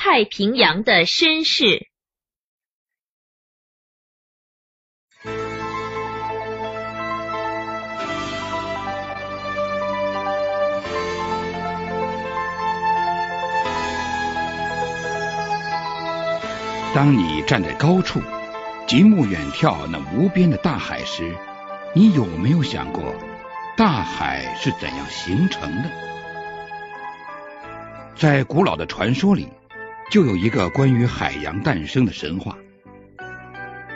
太平洋的绅士。当你站在高处，极目远眺那无边的大海时，你有没有想过，大海是怎样形成的？在古老的传说里，就有一个关于海洋诞生的神话。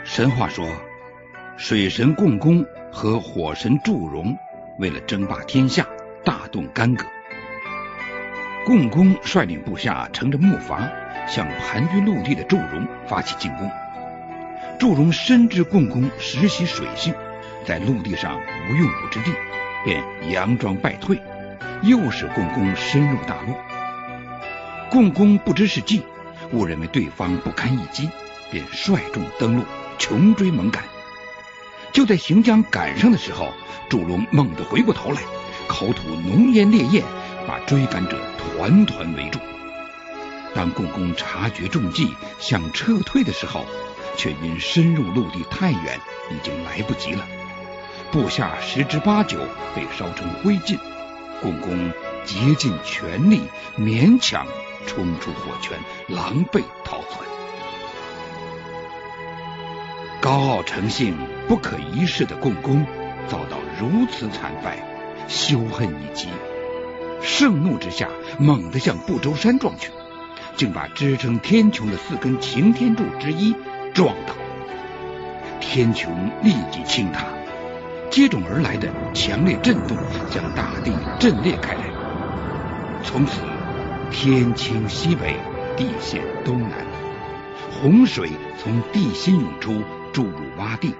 神话说，水神共工和火神祝融为了争霸天下，大动干戈。共工率领部下乘着木筏。向盘踞陆地的祝融发起进攻。祝融深知共工实习水性，在陆地上无用武之地，便佯装败退，诱使共工深入大陆。共工不知是计，误认为对方不堪一击，便率众登陆，穷追猛赶。就在行将赶上的时候，祝融猛地回过头来，口吐浓烟烈焰，把追赶者团团围住。当共工察觉中计，想撤退的时候，却因深入陆地太远，已经来不及了。部下十之八九被烧成灰烬，共工竭尽全力，勉强冲出火圈，狼狈逃窜。高傲成性、不可一世的共工遭到如此惨败，羞恨已极，盛怒之下，猛地向不周山撞去。竟把支撑天穹的四根擎天柱之一撞倒，天穹立即倾塌，接踵而来的强烈震动将大地震裂开来。从此，天倾西北，地陷东南，洪水从地心涌出，注入洼地，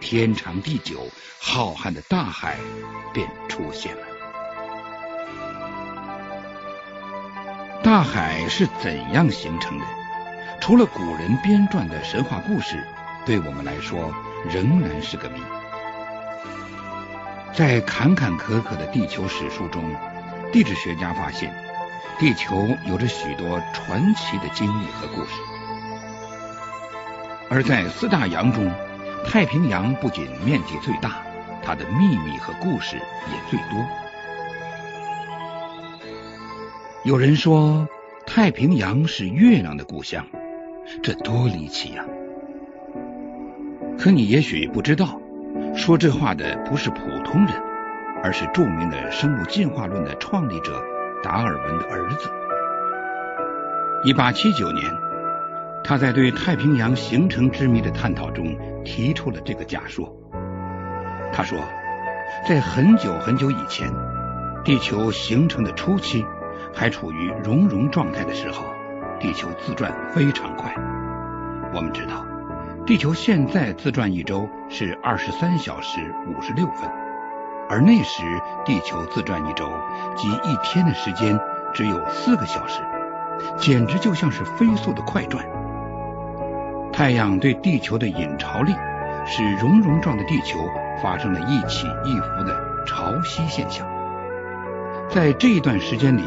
天长地久，浩瀚的大海便出现了。大海是怎样形成的？除了古人编撰的神话故事，对我们来说仍然是个谜。在坎坎坷坷的地球史书中，地质学家发现，地球有着许多传奇的经历和故事。而在四大洋中，太平洋不仅面积最大，它的秘密和故事也最多。有人说太平洋是月亮的故乡，这多离奇呀！可你也许不知道，说这话的不是普通人，而是著名的生物进化论的创立者达尔文的儿子。一八七九年，他在对太平洋形成之谜的探讨中提出了这个假说。他说，在很久很久以前，地球形成的初期。还处于熔融状态的时候，地球自转非常快。我们知道，地球现在自转一周是二十三小时五十六分，而那时地球自转一周即一天的时间只有四个小时，简直就像是飞速的快转。太阳对地球的引潮力，使熔融状的地球发生了一起一伏的潮汐现象。在这一段时间里。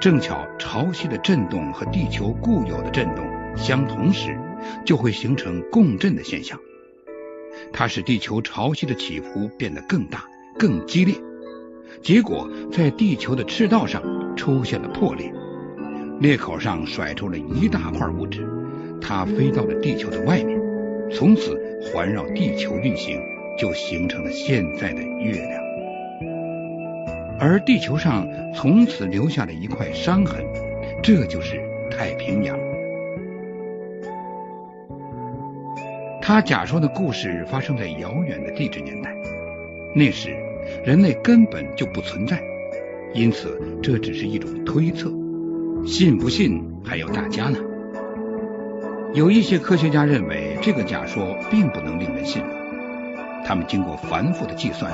正巧潮汐的震动和地球固有的震动相同时，就会形成共振的现象。它使地球潮汐的起伏变得更大、更激烈，结果在地球的赤道上出现了破裂，裂口上甩出了一大块物质，它飞到了地球的外面，从此环绕地球运行，就形成了现在的月亮。而地球上从此留下了一块伤痕，这就是太平洋。他假说的故事发生在遥远的地质年代，那时人类根本就不存在，因此这只是一种推测，信不信还要大家呢。有一些科学家认为这个假说并不能令人信服，他们经过繁复的计算。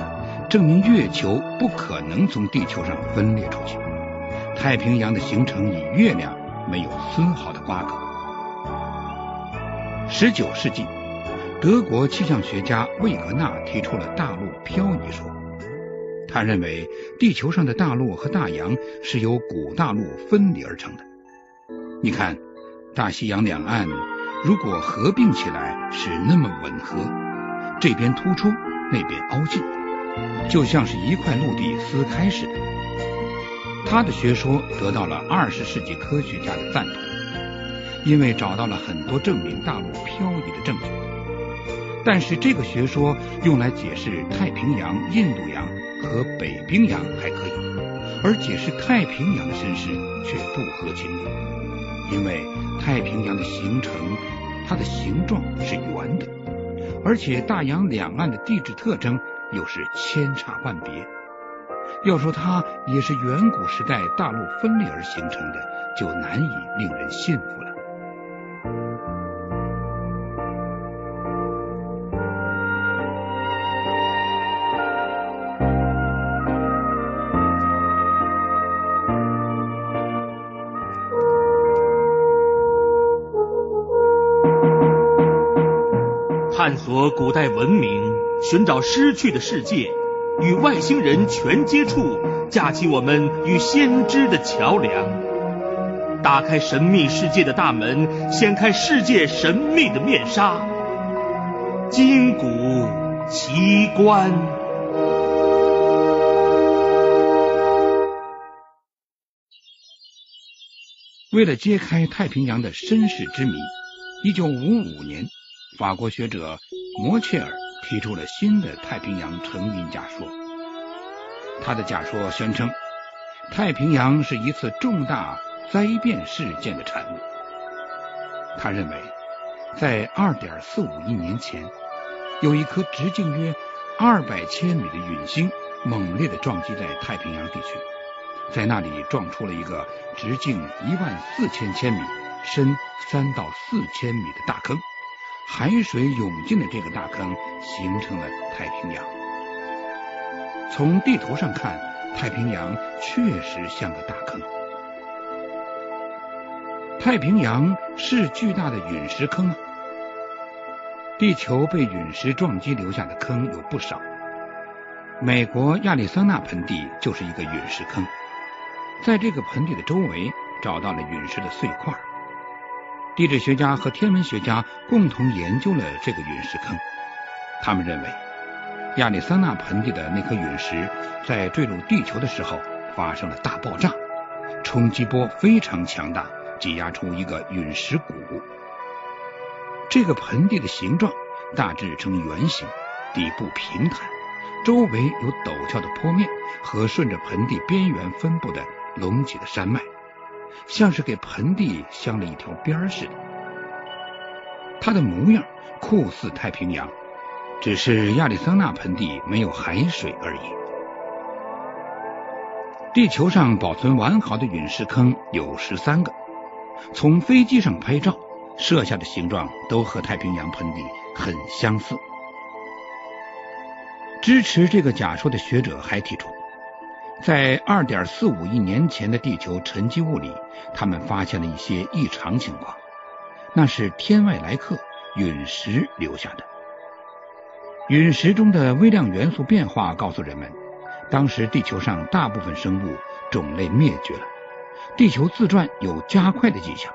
证明月球不可能从地球上分裂出去，太平洋的形成与月亮没有丝毫的瓜葛。十九世纪，德国气象学家魏格纳提出了大陆漂移说，他认为地球上的大陆和大洋是由古大陆分离而成的。你看，大西洋两岸如果合并起来是那么吻合，这边突出，那边凹进，就像是一块陆地撕开似的。他的学说得到了二十世纪科学家的赞同，因为找到了很多证明大陆漂移的证据。但是这个学说用来解释太平洋、印度洋和北冰洋还可以，而解释太平洋的身世却不合情理，因为太平洋的形成，它的形状是圆的，而且大洋两岸的地质特征又是千差万别。要说它也是远古时代大陆分裂而形成的，就难以令人信服了。探索古代文明，寻找失去的世界。与外星人全接触，架起我们与先知的桥梁，打开神秘世界的大门，掀开世界神秘的面纱，金古奇观。为了揭开太平洋的身世之谜，一九五五年，法国学者摩切尔。提出了新的太平洋成因假说。他的假说宣称，太平洋是一次重大灾变事件的产物。他认为，在2.45亿年前，有一颗直径约200千米的陨星猛烈地撞击在太平洋地区，在那里撞出了一个直径1万四千千米、深3到4千米的大坑。海水涌进的这个大坑形成了太平洋。从地图上看，太平洋确实像个大坑。太平洋是巨大的陨石坑吗？地球被陨石撞击留下的坑有不少。美国亚利桑那盆地就是一个陨石坑，在这个盆地的周围找到了陨石的碎块。地质学家和天文学家共同研究了这个陨石坑。他们认为，亚利桑那盆地的那颗陨石在坠入地球的时候发生了大爆炸，冲击波非常强大，挤压出一个陨石谷。这个盆地的形状大致呈圆形，底部平坦，周围有陡峭的坡面和顺着盆地边缘分布的隆起的山脉。像是给盆地镶了一条边似的，它的模样酷似太平洋，只是亚利桑那盆地没有海水而已。地球上保存完好的陨石坑有十三个，从飞机上拍照摄下的形状都和太平洋盆地很相似。支持这个假说的学者还提出。在2.45亿年前的地球沉积物里，他们发现了一些异常情况，那是天外来客陨石留下的。陨石中的微量元素变化告诉人们，当时地球上大部分生物种类灭绝了，地球自转有加快的迹象。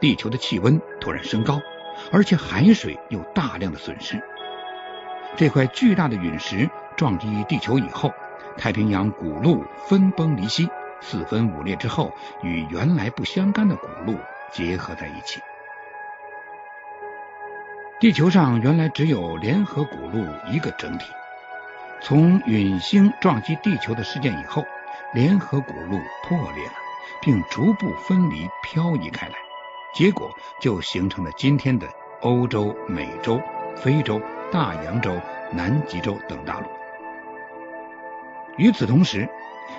地球的气温突然升高，而且海水有大量的损失。这块巨大的陨石撞击地球以后。太平洋古陆分崩离析，四分五裂之后，与原来不相干的古陆结合在一起。地球上原来只有联合古陆一个整体，从陨星撞击地球的事件以后，联合古陆破裂了，并逐步分离漂移开来，结果就形成了今天的欧洲、美洲、非洲、大洋洲、南极洲等大陆。与此同时，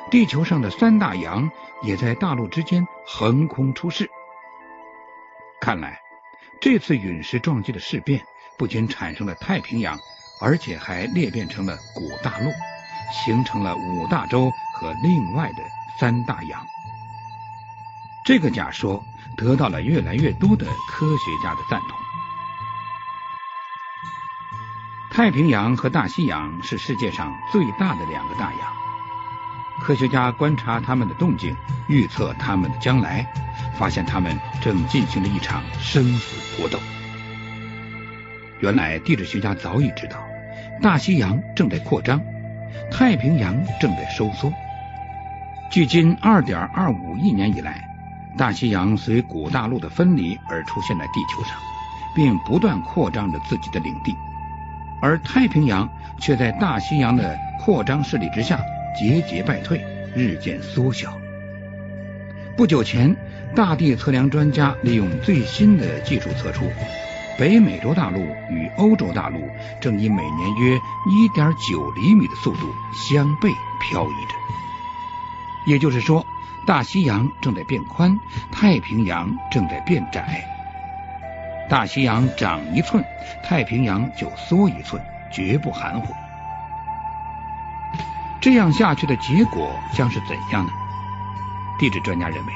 地球上的三大洋也在大陆之间横空出世。看来，这次陨石撞击的事变不仅产生了太平洋，而且还裂变成了古大陆，形成了五大洲和另外的三大洋。这个假说得到了越来越多的科学家的赞同。太平洋和大西洋是世界上最大的两个大洋。科学家观察它们的动静，预测它们的将来，发现他们正进行着一场生死搏斗。原来地质学家早已知道，大西洋正在扩张，太平洋正在收缩。距今2.25亿年以来，大西洋随古大陆的分离而出现在地球上，并不断扩张着自己的领地，而太平洋却在大西洋的扩张势力之下节节败退，日渐缩小。不久前，大地测量专家利用最新的技术测出，北美洲大陆与欧洲大陆正以每年约1.9厘米的速度相背漂移着。也就是说。大西洋正在变宽，太平洋正在变窄。大西洋长一寸，太平洋就缩一寸，绝不含糊。这样下去的结果将是怎样呢？地质专家认为，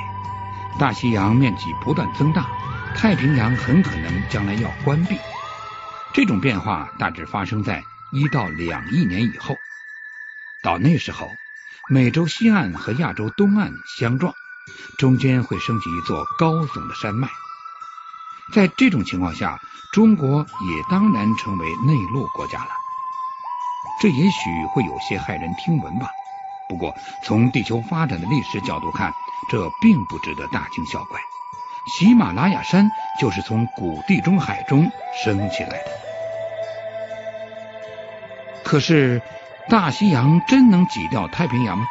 大西洋面积不断增大，太平洋很可能将来要关闭。这种变化大致发生在一到两亿年以后。到那时候。美洲西岸和亚洲东岸相撞，中间会升起一座高耸的山脉。在这种情况下，中国也当然成为内陆国家了。这也许会有些骇人听闻吧。不过，从地球发展的历史角度看，这并不值得大惊小怪。喜马拉雅山就是从古地中海中升起来的。可是。大西洋真能挤掉太平洋吗？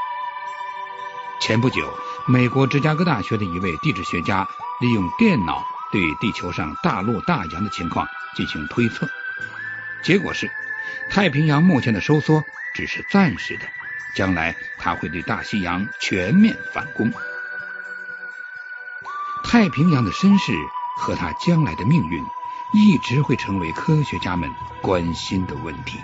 前不久，美国芝加哥大学的一位地质学家利用电脑对地球上大陆大洋的情况进行推测，结果是，太平洋目前的收缩只是暂时的，将来它会对大西洋全面反攻。太平洋的身世和它将来的命运，一直会成为科学家们关心的问题。